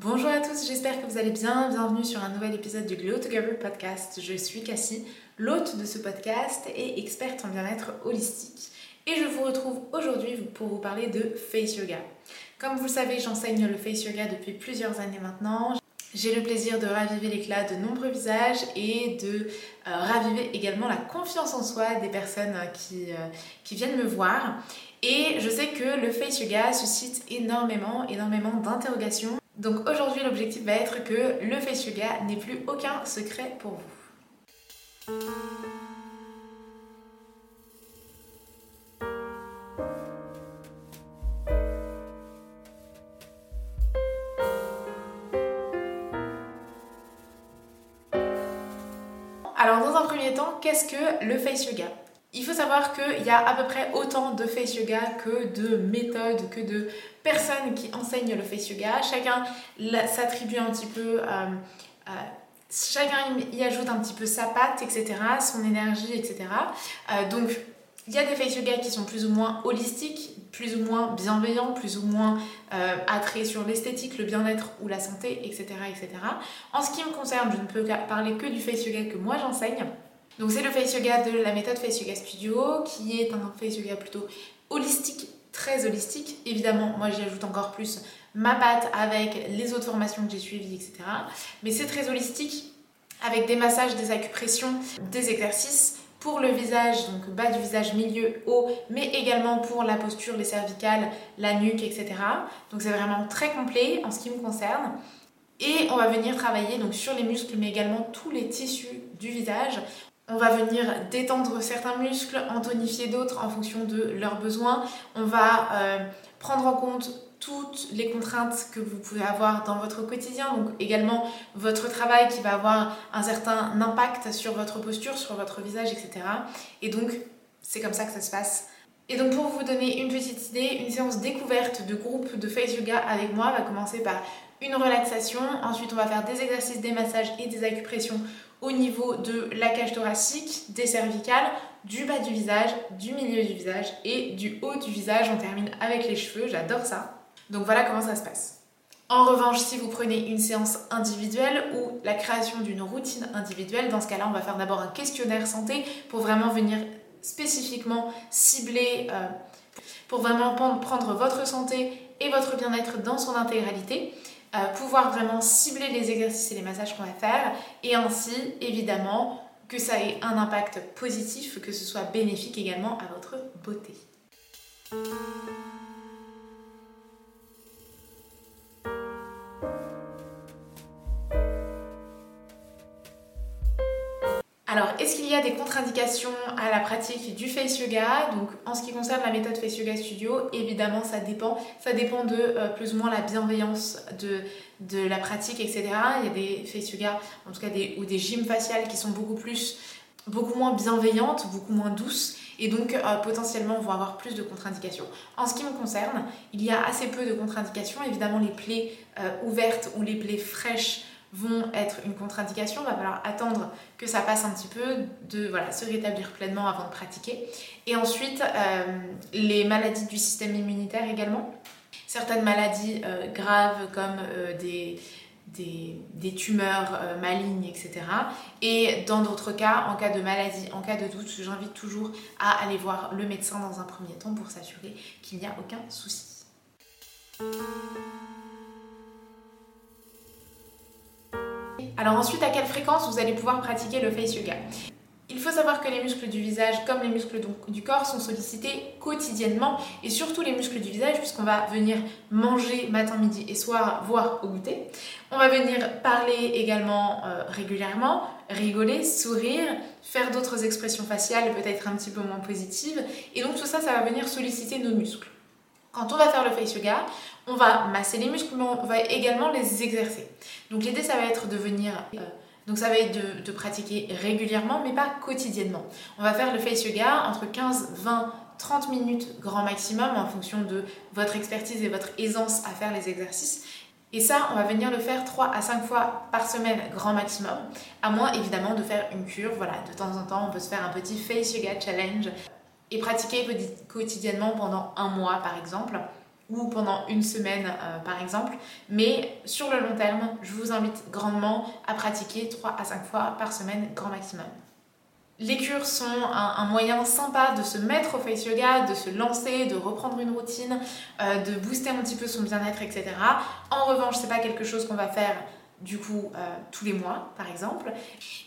Bonjour à tous, j'espère que vous allez bien. Bienvenue sur un nouvel épisode du Glow Together podcast. Je suis Cassie, l'hôte de ce podcast et experte en bien-être holistique. Et je vous retrouve aujourd'hui pour vous parler de face yoga. Comme vous le savez, j'enseigne le face yoga depuis plusieurs années maintenant. J'ai le plaisir de raviver l'éclat de nombreux visages et de euh, raviver également la confiance en soi des personnes qui, euh, qui viennent me voir. Et je sais que le face yoga suscite énormément, énormément d'interrogations. Donc aujourd'hui, l'objectif va être que le face yoga n'ait plus aucun secret pour vous. Alors dans un premier temps, qu'est-ce que le face yoga? Il faut savoir qu'il y a à peu près autant de face yoga que de méthodes, que de personnes qui enseignent le face yoga. Chacun s'attribue un petit peu, euh, euh, chacun y ajoute un petit peu sa patte, etc., son énergie, etc. Euh, donc, il y a des face yoga qui sont plus ou moins holistiques, plus ou moins bienveillants, plus ou moins attraits sur l'esthétique, le bien-être ou la santé, etc., etc. En ce qui me concerne, je ne peux parler que du face yoga que moi j'enseigne. Donc c'est le face yoga de la méthode face yoga studio qui est un face yoga plutôt holistique, très holistique. Évidemment, moi j'y ajoute encore plus ma patte avec les autres formations que j'ai suivies, etc. Mais c'est très holistique avec des massages, des acupressions, des exercices pour le visage, donc bas du visage, milieu, haut, mais également pour la posture, les cervicales, la nuque, etc. Donc c'est vraiment très complet en ce qui me concerne. Et on va venir travailler donc sur les muscles, mais également tous les tissus du visage. On va venir détendre certains muscles, en tonifier d'autres en fonction de leurs besoins. On va euh, prendre en compte toutes les contraintes que vous pouvez avoir dans votre quotidien, donc également votre travail qui va avoir un certain impact sur votre posture, sur votre visage, etc. Et donc, c'est comme ça que ça se passe. Et donc pour vous donner une petite idée, une séance découverte de groupe de face yoga avec moi va commencer par une relaxation, ensuite on va faire des exercices, des massages et des acupressions au niveau de la cage thoracique, des cervicales, du bas du visage, du milieu du visage et du haut du visage. On termine avec les cheveux, j'adore ça. Donc voilà comment ça se passe. En revanche, si vous prenez une séance individuelle ou la création d'une routine individuelle, dans ce cas-là, on va faire d'abord un questionnaire santé pour vraiment venir spécifiquement cibler, euh, pour vraiment prendre votre santé et votre bien-être dans son intégralité. Euh, pouvoir vraiment cibler les exercices et les massages qu'on va faire et ainsi évidemment que ça ait un impact positif, que ce soit bénéfique également à votre beauté. Alors, est-ce qu'il y a des contre-indications à la pratique du face yoga? Donc, en ce qui concerne la méthode face yoga studio, évidemment, ça dépend. Ça dépend de euh, plus ou moins la bienveillance de, la pratique, etc. Il y a des face yoga, en tout cas des, ou des gyms faciales qui sont beaucoup plus, beaucoup moins bienveillantes, beaucoup moins douces et donc euh, potentiellement vont avoir plus de contre-indications. En ce qui me concerne, il y a assez peu de contre-indications. Évidemment, les plaies euh, ouvertes ou les plaies fraîches vont contre-indication. Il va falloir attendre que ça passe un petit peu, de voilà, se rétablir pleinement avant de pratiquer. Et ensuite, euh, les maladies du système immunitaire également. Certaines maladies euh, graves comme euh, des, tumeurs malignes, etc. Et dans d'autres cas, en cas de maladie, en cas de doute, j'invite toujours à aller voir le médecin dans un premier temps pour s'assurer qu'il n'y a aucun souci. Alors ensuite, à quelle fréquence vous allez pouvoir pratiquer le face yoga? Il faut savoir que les muscles du visage, comme les muscles du corps, sont sollicités quotidiennement et surtout les muscles du visage, puisqu'on va venir manger matin, midi et soir, voire au goûter. On va venir parler également euh, régulièrement, rigoler, sourire, faire d'autres expressions faciales peut-être un petit peu moins positives. Et donc tout ça, ça va venir solliciter nos muscles. Quand on va faire le face yoga, on va masser les muscles, mais on va également les exercer. Donc l'idée, ça va être de venir... Euh, donc ça va être de, pratiquer régulièrement, mais pas quotidiennement. On va faire le face yoga entre 15, 20, 30 minutes grand maximum en fonction de votre expertise et votre aisance à faire les exercices. Et ça, on va venir le faire 3 à 5 fois par semaine grand maximum, à moins évidemment de faire une cure. Voilà, de temps en temps, on peut se faire un petit face yoga challenge et pratiquer quotidiennement pendant un mois par exemple. ou pendant une semaine euh, par exemple. Mais sur le long terme, je vous invite grandement à pratiquer 3 à 5 fois par semaine, grand maximum. Les cures sont un, moyen sympa de se mettre au face yoga, de se lancer, de reprendre une routine, euh, de booster un petit peu son bien-être, etc. En revanche, c'est pas quelque chose qu'on va faire du coup euh, tous les mois par exemple.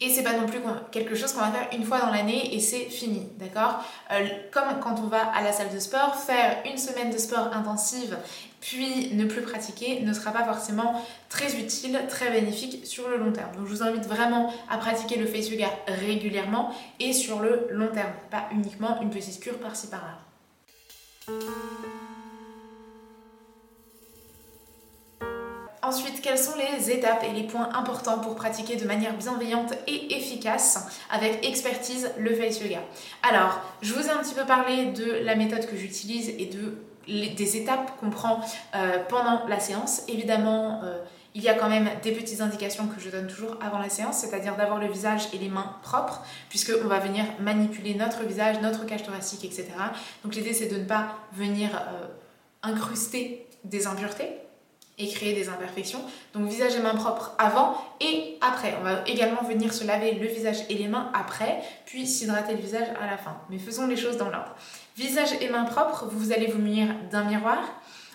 Et c'est pas non plus quelque chose qu'on va faire une fois dans l'année et c'est fini d'accord? Euh, comme quand on va à la salle de sport faire une semaine de sport intensive puis ne plus pratiquer ne sera pas forcément très utile très bénéfique sur le long terme. Donc je vous invite vraiment à pratiquer le face yoga régulièrement et sur le long terme pas uniquement une petite cure par-ci par-là Ensuite, quelles sont les étapes et les points importants pour pratiquer de manière bienveillante et efficace avec expertise le face yoga? Alors, je vous ai un petit peu parlé de la méthode que j'utilise et de, des étapes qu'on prend euh, pendant la séance. Évidemment, euh, il y a quand même des petites indications que je donne toujours avant la séance, c'est-à-dire d'avoir le visage et les mains propres, puisqu'on va venir manipuler notre visage, notre cage thoracique, etc. Donc l'idée c'est de ne pas venir euh, incruster des impuretés et créer des imperfections. Donc visage et mains propres avant et après. On va également venir se laver le visage et les mains après, puis s'hydrater le visage à la fin. Mais faisons les choses dans l'ordre. Visage et mains propres, vous allez vous munir d'un miroir.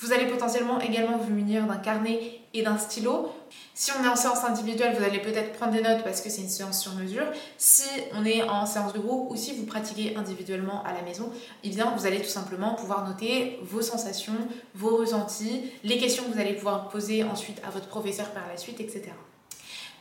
Vous allez potentiellement également vous munir d'un carnet et d'un stylo. Si on est en séance individuelle, vous allez peut-être prendre des notes parce que c'est une séance sur mesure. Si on est en séance de groupe ou si vous pratiquez individuellement à la maison, eh bien vous allez tout simplement pouvoir noter vos sensations, vos ressentis, les questions que vous allez pouvoir poser ensuite à votre professeur par la suite, etc.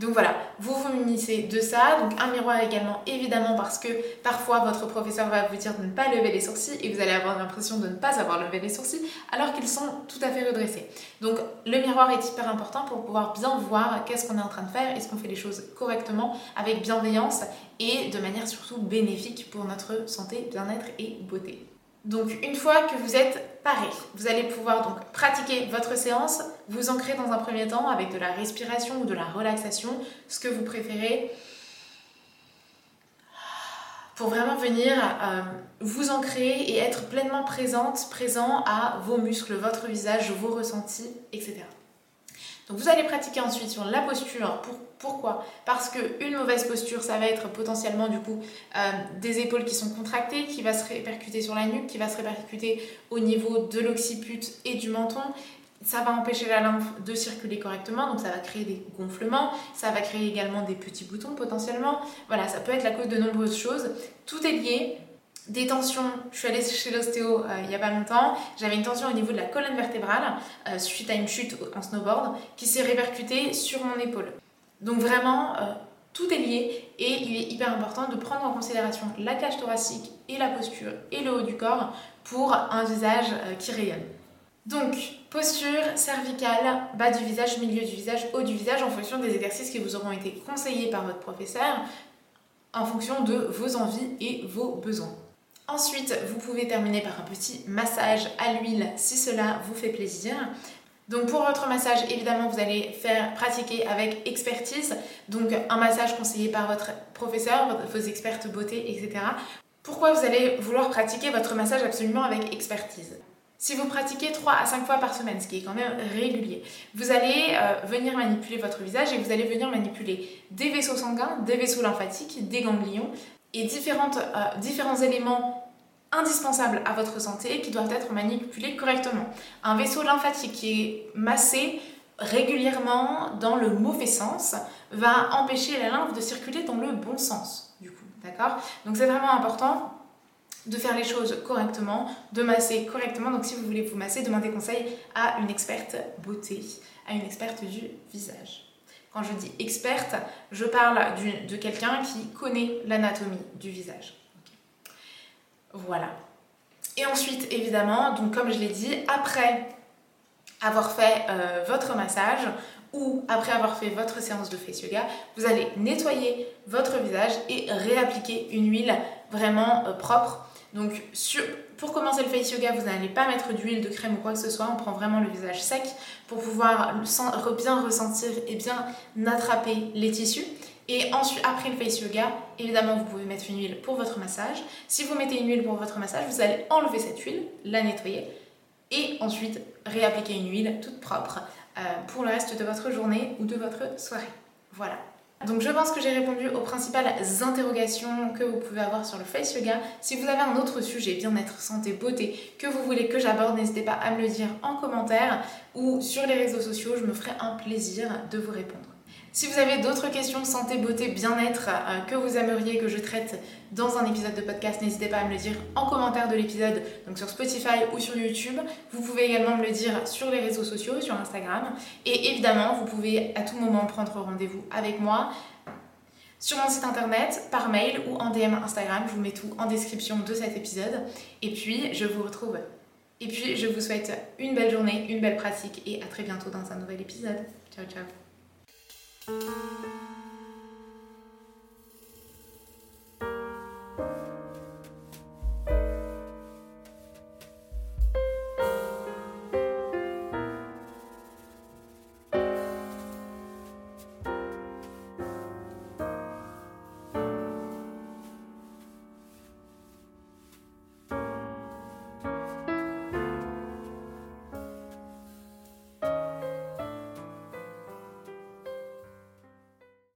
Donc voilà, vous vous munissez de ça. Donc un miroir également, évidemment, parce que parfois votre professeur va vous dire de ne pas lever les sourcils et vous allez avoir l'impression de ne pas avoir levé les sourcils alors qu'ils sont tout à fait redressés. Donc le miroir est hyper important pour pouvoir bien voir qu'est-ce qu'on est en train de faire, est-ce qu'on fait les choses correctement, avec bienveillance et de manière surtout bénéfique pour notre santé, bien-être et beauté. Donc une fois que vous êtes paré, vous allez pouvoir donc pratiquer votre séance, vous ancrer dans un premier temps avec de la respiration ou de la relaxation, ce que vous préférez, pour vraiment venir euh, vous ancrer et être pleinement présente, présent à vos muscles, votre visage, vos ressentis, etc. Donc vous allez pratiquer ensuite sur la posture. pourquoi? Parce qu'une mauvaise posture, ça va être potentiellement du coup euh, des épaules qui sont contractées, qui va se répercuter sur la nuque, qui va se répercuter au niveau de l'occiput et du menton. Ça va empêcher la lymphe de circuler correctement, donc ça va créer des gonflements, ça va créer également des petits boutons potentiellement. Voilà, ça peut être la cause de nombreuses choses. Tout est lié, des tensions. Je suis allée chez l'ostéo euh, il n'y a pas longtemps. J'avais une tension au niveau de la colonne vertébrale euh, suite à une chute en snowboard qui s'est répercutée sur mon épaule. Donc vraiment, euh, tout est lié et il est hyper important de prendre en considération la cage thoracique et la posture et le haut du corps pour un visage qui rayonne. Donc, posture cervicale, bas du visage, milieu du visage, haut du visage en fonction des exercices qui vous auront été conseillés par votre professeur, en fonction de vos envies et vos besoins. Ensuite, vous pouvez terminer par un petit massage à l'huile si cela vous fait plaisir. Donc pour votre massage, évidemment, vous allez faire pratiquer avec expertise. Donc un massage conseillé par votre professeur, vos expertes beauté, etc. Pourquoi vous allez vouloir pratiquer votre massage absolument avec expertise? Si vous pratiquez 3 à 5 fois par semaine, ce qui est quand même régulier, vous allez euh, venir manipuler votre visage et vous allez venir manipuler des vaisseaux sanguins, des vaisseaux lymphatiques, des ganglions et euh, différents éléments indispensables à votre santé qui doivent être manipulés correctement. Un vaisseau lymphatique qui est massé régulièrement dans le mauvais sens va empêcher la lymphe de circuler dans le bon sens, Donc c'est vraiment important de faire les choses correctement, de masser correctement. Donc si vous voulez vous masser, demandez conseil à une experte beauté, à une experte du visage. Quand je dis experte, je parle de quelqu'un qui connaît l'anatomie du visage. Voilà. Et ensuite, évidemment, comme je l'ai dit, après avoir fait euh, votre massage ou après avoir fait votre séance de face yoga, vous allez nettoyer votre visage et réappliquer une huile vraiment euh, propre. Donc pour commencer le face yoga, vous n'allez pas mettre d'huile, de crème ou quoi que ce soit, on prend vraiment le visage sec pour pouvoir bien ressentir et bien attraper les tissus. Et ensuite, après le face yoga, évidemment, vous pouvez mettre une huile pour votre massage. Si vous mettez une huile pour votre massage, vous allez enlever cette huile, la nettoyer, et ensuite réappliquer une huile toute propre euh, pour le reste de votre journée ou de votre soirée. Voilà. Donc je pense que j'ai répondu aux principales interrogations que vous pouvez avoir sur le face yoga. Si vous avez un autre sujet, bien-être, santé, beauté, que vous voulez que j'aborde, n'hésitez pas à me le dire en commentaire ou sur les réseaux sociaux, je me ferai un plaisir de vous répondre. Si vous avez d'autres questions santé, beauté, bien-être euh, que vous aimeriez que je traite dans un épisode de podcast, n'hésitez pas à me le dire en commentaire de l'épisode, donc sur Spotify ou sur YouTube. Vous pouvez également me le dire sur les réseaux sociaux, sur Instagram. Et évidemment, vous pouvez à tout moment prendre rendez-vous avec moi sur mon site internet, par mail ou en DM Instagram. Je vous mets tout en description de cet épisode. Et puis, je vous retrouve. Et puis, je vous souhaite une belle journée, une belle pratique et à très bientôt dans un nouvel épisode. Ciao, ciao. Música